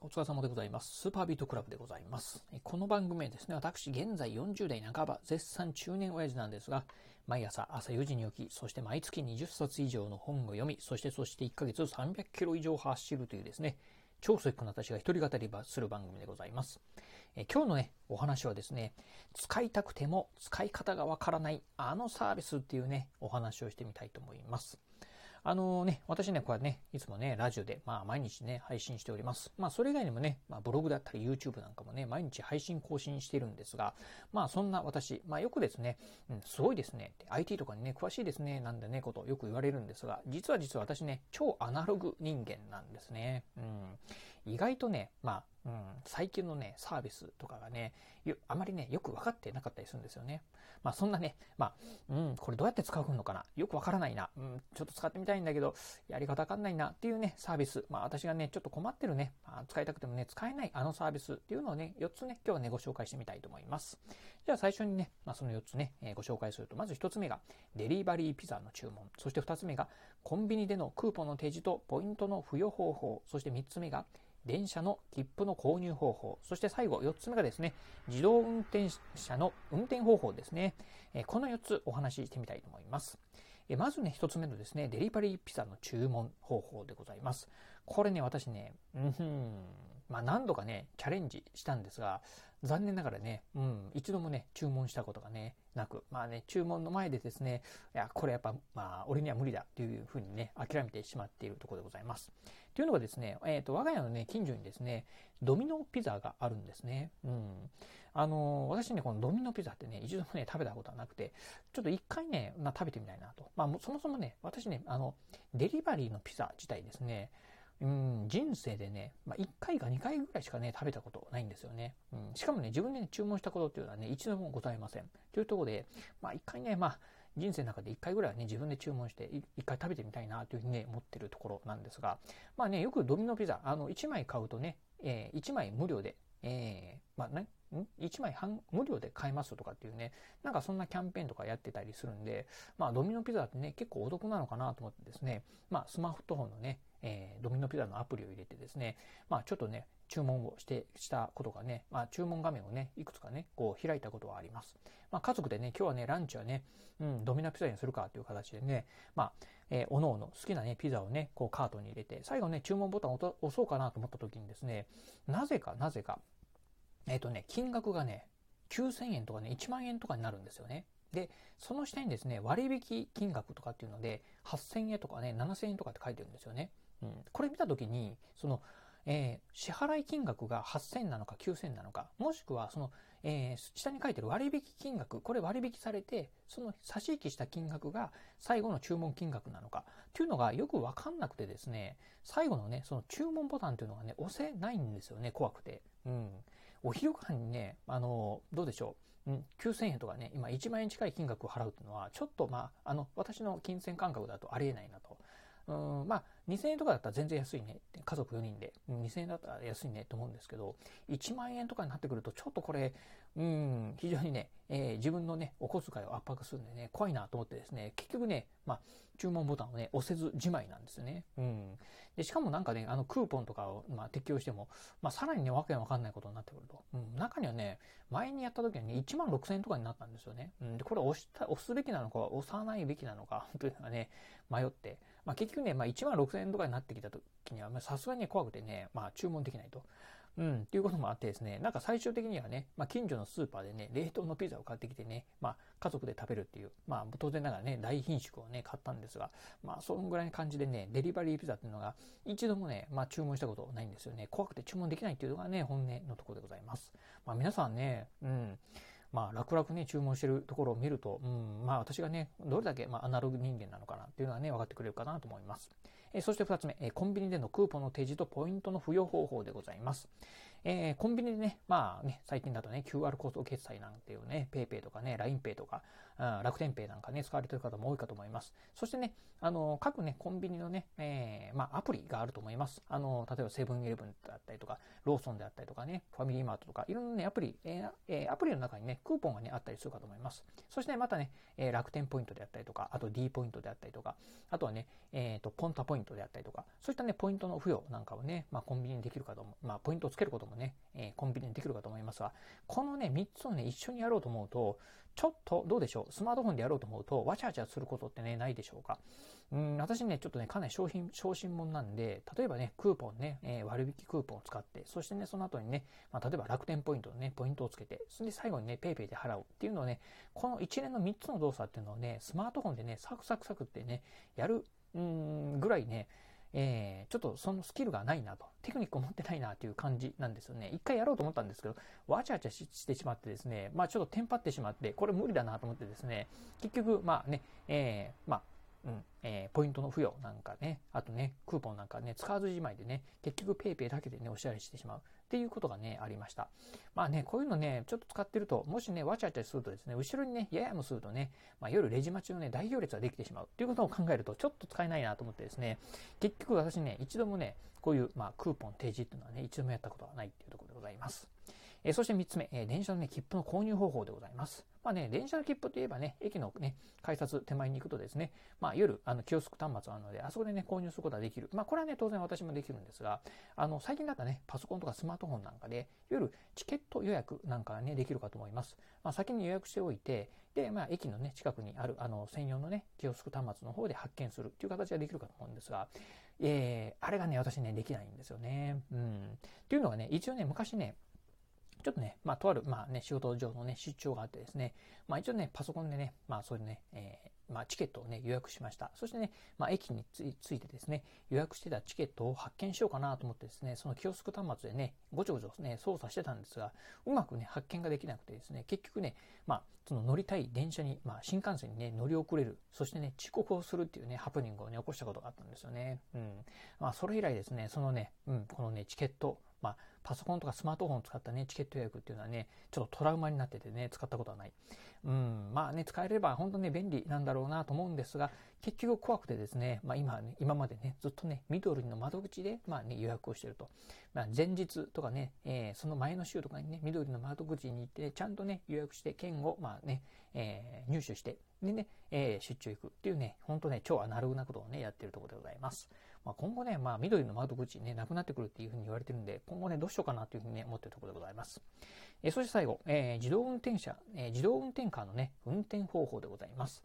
お疲れ様でございます。スーパービートクラブでございます。この番組はですね、私、現在40代半ば、絶賛中年親父なんですが、毎朝朝4時に起き、そして毎月20冊以上の本を読み、そしてそして1ヶ月300キロ以上走るというですね、超スイックな私が一人語りする番組でございます。え今日のね、お話はですね、使いたくても使い方がわからないあのサービスっていうね、お話をしてみたいと思います。あのね、私ね、これね、いつもね、ラジオで、まあ、毎日ね、配信しております。まあ、それ以外にもね、まあ、ブログだったり YouTube なんかもね、毎日配信更新してるんですが、まあ、そんな私、まあ、よくですね、うん、すごいですね、IT とかにね、詳しいですね、なんでね、ことよく言われるんですが、実は実は私ね、超アナログ人間なんですね。うん。意外とね、まあ、うん、最近のね、サービスとかがね、あまりね、よく分かってなかったりするんですよね。まあそんなね、まあ、うん、これどうやって使うのかなよくわからないな。うん、ちょっと使ってみたいんだけど、やり方わかんないなっていうね、サービス。まあ私がね、ちょっと困ってるね、まあ、使いたくてもね、使えないあのサービスっていうのをね、4つね、今日はね、ご紹介してみたいと思います。じゃあ最初にね、まあその4つね、えー、ご紹介すると、まず1つ目が、デリバリーピザの注文。そして2つ目が、コンビニでのクーポンの提示とポイントの付与方法。そして3つ目が、電車の切符の購入方法、そして最後4つ目がですね、自動運転車の運転方法ですね。えこの4つお話ししてみたいと思います。えまずね、1つ目のですね、デリバリーピザの注文方法でございます。これね、私ね、うん、まあ何度かね、チャレンジしたんですが、残念ながらね、うん、一度もね、注文したことがね、なく、まあね、注文の前でですね、いや、これやっぱ、まあ、俺には無理だっていうふうにね、諦めてしまっているところでございます。というのがですね、えっ、ー、と、我が家のね、近所にですね、ドミノピザがあるんですね。うん。あの、私ね、このドミノピザってね、一度もね、食べたことはなくて、ちょっと一回ね、まあ、食べてみたいなと。まあ、そもそもね、私ね、あの、デリバリーのピザ自体ですね、うん、人生でね、まあ、1回か2回ぐらいしかね、食べたことないんですよね。うん、しかもね、自分で、ね、注文したことっていうのはね、一度もございません。というところで、まあ、1回ね、まあ、人生の中で1回ぐらいはね、自分で注文して、1回食べてみたいなというふうにね、思ってるところなんですが、まあね、よくドミノピザ、あの、1枚買うとね、えー、1枚無料で、えー、まあね、?1 枚半無料で買えますとかっていうね、なんかそんなキャンペーンとかやってたりするんで、まあドミノピザってね、結構お得なのかなと思ってですね、まあスマートフォンのね、えー、ドミノピザのアプリを入れてですね、まあちょっとね、注文をして、したことがね、まあ注文画面をね、いくつかね、こう開いたことはあります。まあ家族でね、今日はね、ランチはね、うん、ドミノピザにするかという形でね、まあ、えー、おのおの好きなね、ピザをね、こうカートに入れて、最後ね、注文ボタンを押そうかなと思った時にですね、なぜかなぜか、えっ、ー、とね、金額がね、9000円とかね、1万円とかになるんですよね。で、その下にですね、割引金額とかっていうので、8000円とかね、7000円とかって書いてるんですよね。うん、これ見たときに、その、えー、支払い金額が8000なのか9000なのか、もしくはその、えー、下に書いてる割引金額、これ割引されて、その差し引きした金額が最後の注文金額なのか、っていうのがよくわかんなくてですね、最後のね、その注文ボタンっていうのがね、押せないんですよね、怖くて。うん。お昼ご飯にね、あの、どうでしょう。うん、9000円とかね、今1万円近い金額を払うっていうのは、ちょっとまあ、あの、私の金銭感覚だとありえないなと。うん、まあ、2000円とかだったら全然安いね。家族4人で。2000円だったら安いねと思うんですけど、1万円とかになってくると、ちょっとこれ、うん、非常にね、えー、自分のね、お小遣いを圧迫するんでね、怖いなと思ってですね、結局ね、まあ、注文ボタンをね、押せずじまいなんですよね。うん。で、しかもなんかね、あの、クーポンとかを、まあ、適用しても、まあ、さらにね、わけわかんないことになってくると。うん。中にはね、前にやった時はね、1万6000円とかになったんですよね。うん。で、これ押した、押すべきなのか、押さないべきなのか、というのがね、迷って。まあ、結局ね、まあ、1万6000円とかになってきた時には、さすがに怖くてね、まあ、注文できないと。うん、っていうこともあってですね、なんか最終的にはね、まあ、近所のスーパーでね、冷凍のピザを買ってきてね、まあ、家族で食べるっていう、まあ、当然ながらね、大品種をね、買ったんですが、まあ、そのぐらいの感じでね、デリバリーピザっていうのが、一度もね、まあ、注文したことないんですよね。怖くて注文できないっていうのがね、本音のところでございます。まあ、皆さんね、うん、まあ、楽々ね、注文してるところを見ると、うん、まあ、私がね、どれだけ、まあ、アナログ人間なのかなっていうのはね、分かってくれるかなと思います。えそして2つ目、えコンビニでのクーポンの提示とポイントの付与方法でございます。えー、コンビニでね、まあね、最近だとね、QR コード決済なんていうね、PayPay とかね、LINEPay とか、楽天ペイなんかね、使われてる方も多いかと思います。そしてね、あの、各ね、コンビニのね、えー、まあ、アプリがあると思います。あの、例えばセブンイレブンであったりとか、ローソンであったりとかね、ファミリーマートとか、いろんなね、アプリ、えー、アプリの中にね、クーポンがね、あったりするかと思います。そしてね、またね、えー、楽天ポイントであったりとか、あと D ポイントであったりとか、あとはね、えっ、ー、と、ポンタポイントであったりとか、そういったね、ポイントの付与なんかをね、まあ、コンビニにできるかと思う、まあ、ポイントをつけることもね、えー、コンビニにできるかと思いますが、このね、3つをね、一緒にやろうと思うと、ちょっとどうでしょう、スマートフォンでやろうと思うと、わちゃわちゃすることってね、ないでしょうか。うん、私ね、ちょっとね、かなり商品、小心者なんで、例えばね、クーポンね、えー、割引クーポンを使って、そしてね、その後にね、まあ、例えば楽天ポイントのね、ポイントをつけて、それで最後にね、PayPay で払うっていうのをね、この一連の3つの動作っていうのをね、スマートフォンでね、サクサクサクってね、やる、うん、ぐらいね、えー、ちょっとそのスキルがないなと、テクニックを持ってないなという感じなんですよね。一回やろうと思ったんですけど、わちゃわちゃしてしまってですね、まあちょっとテンパってしまって、これ無理だなと思ってですね、結局、まあね、えー、まあ、ポイントの付与なんかね、あとね、クーポンなんかね、使わずじまいでね、結局 PayPay だけでね、お支払いしてしまうっていうことがね、ありました。まあね、こういうのね、ちょっと使ってると、もしね、わちゃわちゃするとですね、後ろにね、ややもするとね、まあ、夜レジ待ちのね、大行列ができてしまうっていうことを考えると、ちょっと使えないなと思ってですね、結局私ね、一度もね、こういう、まあ、クーポン提示っていうのはね、一度もやったことはないっていうところでございます。え、そして3つ目、え、電車のね、切符の購入方法でございます。まあね、電車の切符といえばね、駅のね、改札手前に行くとですね、まあ夜、あの、キオスク端末があるので、あそこでね、購入することができる。まあこれはね、当然私もできるんですが、あの、最近だったね、パソコンとかスマートフォンなんかで、夜、チケット予約なんかね、できるかと思います。まあ先に予約しておいて、で、まあ駅のね、近くにある、あの、専用のね、キオスク端末の方で発見するっていう形ができるかと思うんですが、えー、あれがね、私ね、できないんですよね。うん。っていうのがね、一応ね、昔ね、ちょっとね、まあ、とある、まあね、仕事上のね、出張があってですね、まあ一応ね、パソコンでね、まあそういうね、えー、まあチケットをね、予約しました。そしてね、まあ駅についてですね、予約してたチケットを発見しようかなと思ってですね、そのキオスク端末でね、ごちょごちょね、操作してたんですが、うまくね、発見ができなくてですね、結局ね、まあ、その乗りたい電車に、まあ新幹線にね、乗り遅れる、そしてね、遅刻をするっていうね、ハプニングをね、起こしたことがあったんですよね。うん。まあそれ以来ですね、そのね、うん、このね、チケット、まあ、パソコンとかスマートフォンを使ったね、チケット予約っていうのはね、ちょっとトラウマになっててね、使ったことはない。うん、まあね、使えれば本当ね、便利なんだろうなと思うんですが、結局怖くてですね、まあ今ね、今までね、ずっとね、ミドルの窓口で、まあね、予約をしてると。まあ前日とかね、えー、その前の週とかにね、ミドルの窓口に行って、ちゃんとね、予約して、券を、まあね、えー、入手して、でね、えー、出張行くっていうね、本当ね、超アナログなことをね、やってるところでございます。まあ、今後ね、まあ、緑の窓口ね、なくなってくるっていうふうに言われてるんで、今後ね、どうしようかなというふうにね、思ってるところでございます。えー、そして最後、えー、自動運転車、えー、自動運転カーのね、運転方法でございます。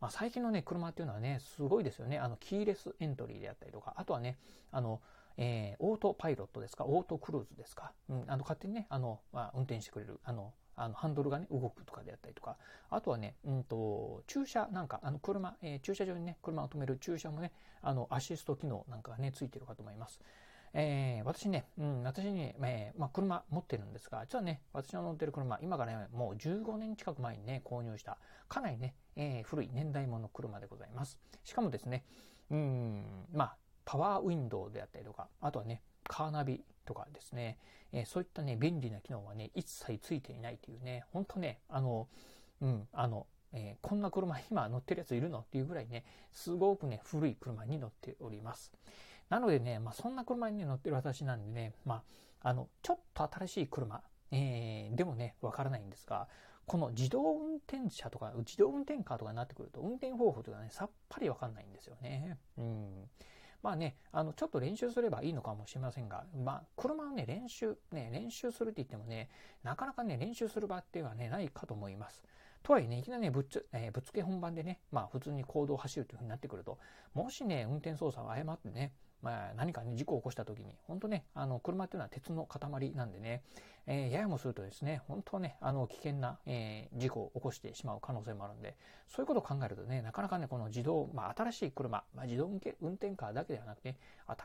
まあ、最近のね、車っていうのはね、すごいですよね。あの、キーレスエントリーであったりとか、あとはね、あの、えー、オートパイロットですか、オートクルーズですか、うん、あの、勝手にね、あの、まあ、運転してくれる、あの、あの、ハンドルがね、動くとかであったりとか、あとはね、うんと、駐車なんか、あの、車、えー、駐車場にね、車を止める駐車もね、あの、アシスト機能なんかがね、ついてるかと思います。えー、私ね、うん、私に、えー、まあ、車持ってるんですが、実はね、私の乗ってる車、今からね、もう15年近く前にね、購入した、かなりね、えー、古い年代物の車でございます。しかもですね、うん、まあ、パワーウィンドウであったりとか、あとはね、カーナビとかですね、えー、そういったね、便利な機能はね、一切ついていないというね、ほんとね、あの、うん、あの、えー、こんな車今乗ってるやついるのっていうぐらいね、すごくね、古い車に乗っております。なのでね、まあ、そんな車に、ね、乗ってる私なんでね、まあ、あの、ちょっと新しい車、えー、でもね、わからないんですが、この自動運転車とか、自動運転カーとかになってくると、運転方法とかね、さっぱりわかんないんですよね。うん。まあね、あの、ちょっと練習すればいいのかもしれませんが、まあ、車をね、練習、ね、練習するって言ってもね、なかなかね、練習する場っていうのはね、ないかと思います。とはいえね、いきなりね、ぶっつ、えー、ぶつけ本番でね、まあ普通に行動を走るという風になってくると、もしね、運転操作を誤ってね、まあ、何かね、事故を起こした時に、本当ね、あの、車っていうのは鉄の塊なんでね、えー、ややもするとですね、本当ね、あの、危険な、えー、事故を起こしてしまう可能性もあるんで、そういうことを考えるとね、なかなかね、この自動、まあ、新しい車、まあ、自動運転カーだけではなくて、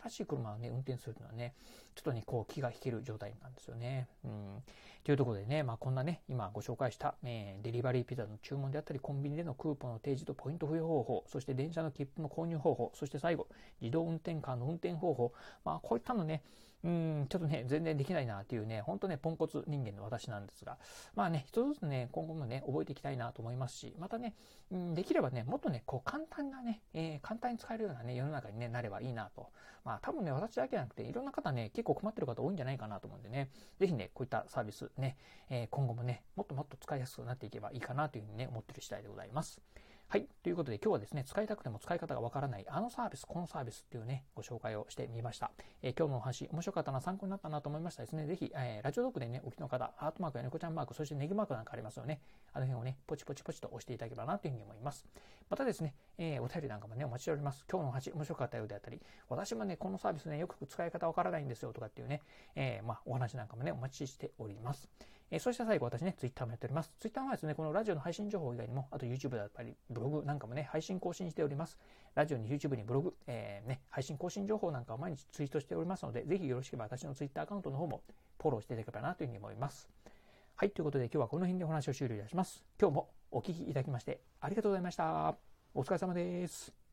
新しい車をね、運転するというのはね、ちょっとね、こう、気が引ける状態なんですよね。うん。というところでね、まあ、こんなね、今ご紹介した、えー、デリバリーピザの注文であったり、コンビニでのクーポンの提示とポイント付与方法、そして電車の切符の購入方法、そして最後、自動運転カーの運転方法、まあ、こういったのね、うん、ちょっとね、全然できないなっていうね、ほんとね、ポンコツ人間の私なんですが、まあね、一つずつね、今後もね、覚えていきたいなと思いますし、またね、うん、できればね、もっとね、こう簡単なね、えー、簡単に使えるようなね、世の中に、ね、なればいいなと。まあ多分ね、私だけじゃなくて、いろんな方ね、結構困ってる方多いんじゃないかなと思うんでね、ぜひね、こういったサービスね、えー、今後もね、もっともっと使いやすくなっていけばいいかなというふうにね、思ってる次第でございます。はい。ということで今日はですね、使いたくても使い方がわからないあのサービス、このサービスっていうね、ご紹介をしてみました。えー、今日のお話、面白かったな、参考になったなと思いましたですね、ぜひ、えー、ラジオドックでね、お聞きの方、ハートマークや猫ちゃんマーク、そしてネギマークなんかありますよね。あの辺をね、ポチポチポチと押していただければなというふうに思います。またですね、えー、お便りなんかもね、お待ちしております。今日のお話、面白かったようであったり、私もね、このサービスね、よく使い方わからないんですよとかっていうね、えまあ、お話なんかもね、お待ちしております。えー、そして最後私ね、ツイッターもやっております。ツイッターはですね、このラジオの配信情報以外にも、あと YouTube だったり、ブログなんかもね、配信更新しております。ラジオに YouTube にブログ、えー、ね、配信更新情報なんかを毎日ツイートしておりますので、ぜひよろしければ私のツイッターアカウントの方もフォローしていただければなというふうに思います。はい、ということで今日はこの辺でお話を終了いたします。今日もお聴きいただきましてありがとうございました。お疲れ様です。